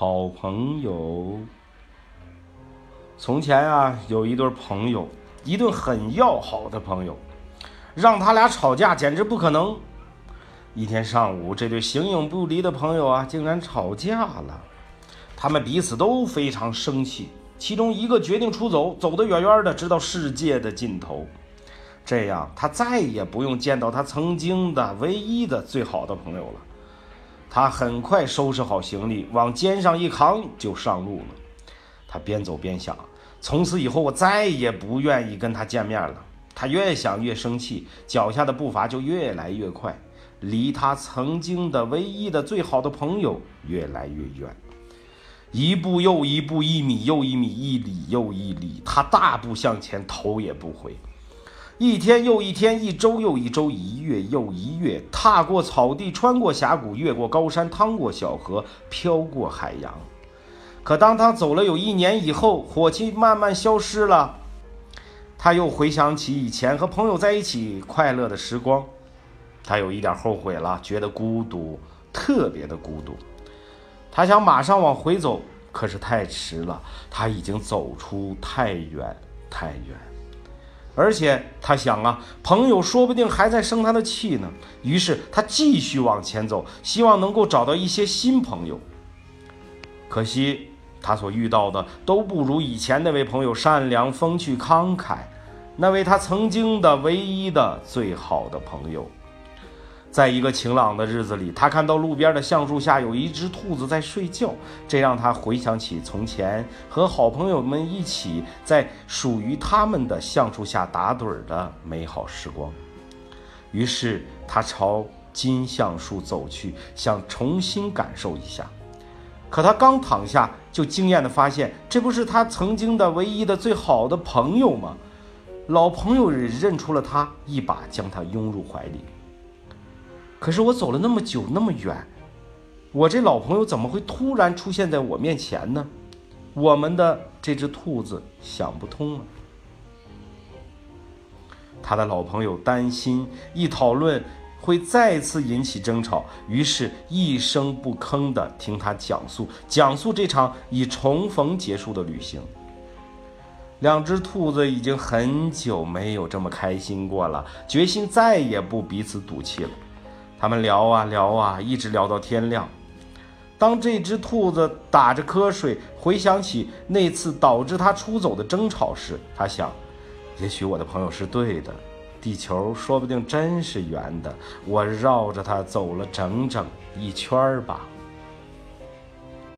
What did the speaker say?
好朋友。从前啊，有一对朋友，一对很要好的朋友，让他俩吵架简直不可能。一天上午，这对形影不离的朋友啊，竟然吵架了。他们彼此都非常生气，其中一个决定出走，走得远远的，直到世界的尽头。这样，他再也不用见到他曾经的唯一的最好的朋友了。他很快收拾好行李，往肩上一扛，就上路了。他边走边想：从此以后，我再也不愿意跟他见面了。他越想越生气，脚下的步伐就越来越快，离他曾经的唯一的最好的朋友越来越远。一步又一步，一米又一米，一里又一里，他大步向前，头也不回。一天又一天，一周又一周，一月又一月，踏过草地，穿过峡谷，越过高山，趟过小河，飘过海洋。可当他走了有一年以后，火气慢慢消失了，他又回想起以前和朋友在一起快乐的时光，他有一点后悔了，觉得孤独，特别的孤独。他想马上往回走，可是太迟了，他已经走出太远太远。而且他想啊，朋友说不定还在生他的气呢。于是他继续往前走，希望能够找到一些新朋友。可惜他所遇到的都不如以前那位朋友善良、风趣、慷慨，那位他曾经的唯一的最好的朋友。在一个晴朗的日子里，他看到路边的橡树下有一只兔子在睡觉，这让他回想起从前和好朋友们一起在属于他们的橡树下打盹的美好时光。于是他朝金橡树走去，想重新感受一下。可他刚躺下，就惊艳地发现，这不是他曾经的唯一的最好的朋友吗？老朋友认出了他，一把将他拥入怀里。可是我走了那么久那么远，我这老朋友怎么会突然出现在我面前呢？我们的这只兔子想不通了。他的老朋友担心一讨论会再次引起争吵，于是一声不吭地听他讲述讲述这场以重逢结束的旅行。两只兔子已经很久没有这么开心过了，决心再也不彼此赌气了。他们聊啊聊啊，一直聊到天亮。当这只兔子打着瞌睡，回想起那次导致它出走的争吵时，它想：也许我的朋友是对的，地球说不定真是圆的，我绕着它走了整整一圈儿吧。